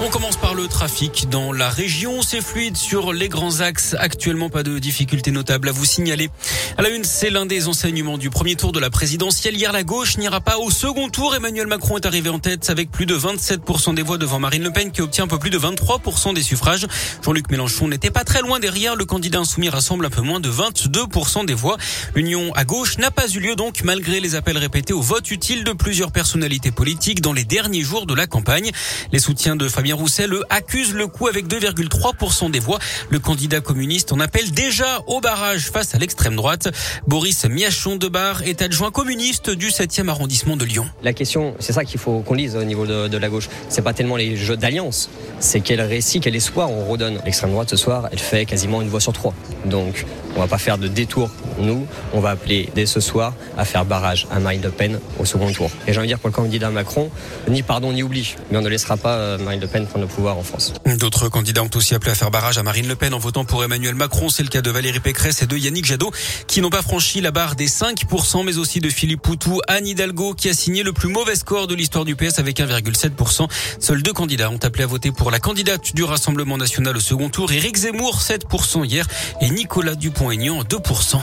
On commence par le trafic dans la région. C'est fluide sur les grands axes. Actuellement, pas de difficultés notables à vous signaler. À la une, c'est l'un des enseignements du premier tour de la présidentielle. Hier, la gauche n'ira pas au second tour. Emmanuel Macron est arrivé en tête avec plus de 27% des voix devant Marine Le Pen qui obtient un peu plus de 23% des suffrages. Jean-Luc Mélenchon n'était pas très loin derrière. Le candidat insoumis rassemble un peu moins de 22% des voix. L'union à gauche n'a pas eu lieu donc malgré les appels répétés au vote utile de plusieurs personnalités politiques dans les derniers jours de la campagne. Les soutiens de Roussel accuse le coup avec 2,3% des voix. Le candidat communiste en appelle déjà au barrage face à l'extrême droite. Boris Miachon de Bar est adjoint communiste du 7e arrondissement de Lyon. La question, c'est ça qu'il faut qu'on lise au niveau de, de la gauche. C'est pas tellement les jeux d'alliance, c'est quel récit, quel espoir on redonne. L'extrême droite ce soir, elle fait quasiment une voix sur trois. Donc, on va pas faire de détour. Nous, on va appeler dès ce soir à faire barrage à Marine Le Pen au second tour. Et j'ai envie de dire pour le candidat Macron, ni pardon ni oubli. Mais on ne laissera pas euh, Marine Le Pen D'autres candidats ont aussi appelé à faire barrage à Marine Le Pen en votant pour Emmanuel Macron. C'est le cas de Valérie Pécresse et de Yannick Jadot qui n'ont pas franchi la barre des 5%, mais aussi de Philippe Poutou, Anne Hidalgo qui a signé le plus mauvais score de l'histoire du PS avec 1,7%. Seuls deux candidats ont appelé à voter pour la candidate du Rassemblement national au second tour. Éric Zemmour, 7% hier et Nicolas Dupont-Aignan, 2%.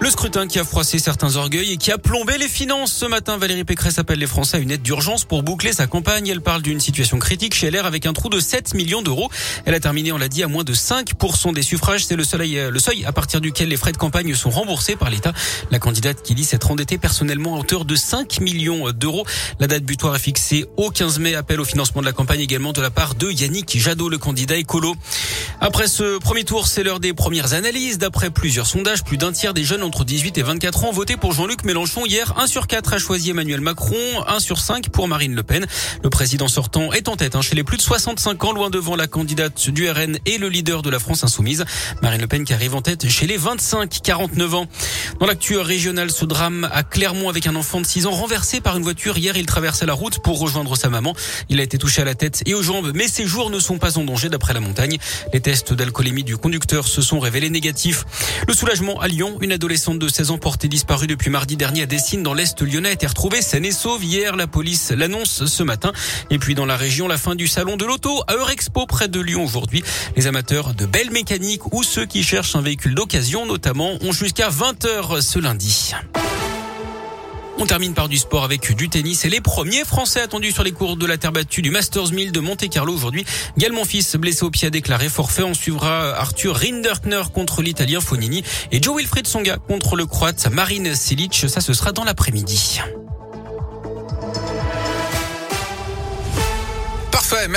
Le scrutin qui a froissé certains orgueils et qui a plombé les finances. Ce matin, Valérie Pécresse appelle les Français à une aide d'urgence pour boucler sa campagne. Elle parle d'une situation critique chez LR avec un trou de 7 millions d'euros. Elle a terminé, on l'a dit, à moins de 5% des suffrages. C'est le seuil, le seuil à partir duquel les frais de campagne sont remboursés par l'État. La candidate qui dit s'être endettée personnellement à hauteur de 5 millions d'euros. La date butoir est fixée au 15 mai. Appel au financement de la campagne également de la part de Yannick Jadot, le candidat écolo. Après ce premier tour, c'est l'heure des premières analyses. D'après plusieurs sondages, plus d'un tiers des jeunes entre 18 et 24 ans voté pour Jean-Luc Mélenchon hier. 1 sur 4 a choisi Emmanuel Macron, 1 sur 5 pour Marine Le Pen. Le président sortant est en tête hein, chez les plus de 65 ans, loin devant la candidate du RN et le leader de la France insoumise. Marine Le Pen qui arrive en tête chez les 25-49 ans. Dans l'actu régionale, ce drame à Clermont avec un enfant de 6 ans renversé par une voiture. Hier, il traversait la route pour rejoindre sa maman. Il a été touché à la tête et aux jambes, mais ses jours ne sont pas en danger d'après la montagne. Les tests d'alcoolémie du conducteur se sont révélés négatifs. Le soulagement à Lyon, une adolescente de 16 ans portée disparue depuis mardi dernier à Dessines dans l'Est lyonnais a été retrouvée saine et sauve. Hier, la police l'annonce ce matin. Et puis dans la région, la fin du salon de l'auto à Eurexpo près de Lyon aujourd'hui. Les amateurs de belles mécaniques ou ceux qui cherchent un véhicule d'occasion notamment ont jusqu'à 20h ce lundi. On termine par du sport avec du tennis et les premiers Français attendus sur les cours de la terre battue du Masters 1000 de Monte Carlo aujourd'hui. Gaël Monfils, blessé au pied, a déclaré forfait. On suivra Arthur Rinderkner contre l'Italien Fonini et Joe Wilfried Songa contre le Croate Marine Silic. Ça, ce sera dans l'après-midi. Parfait, merci.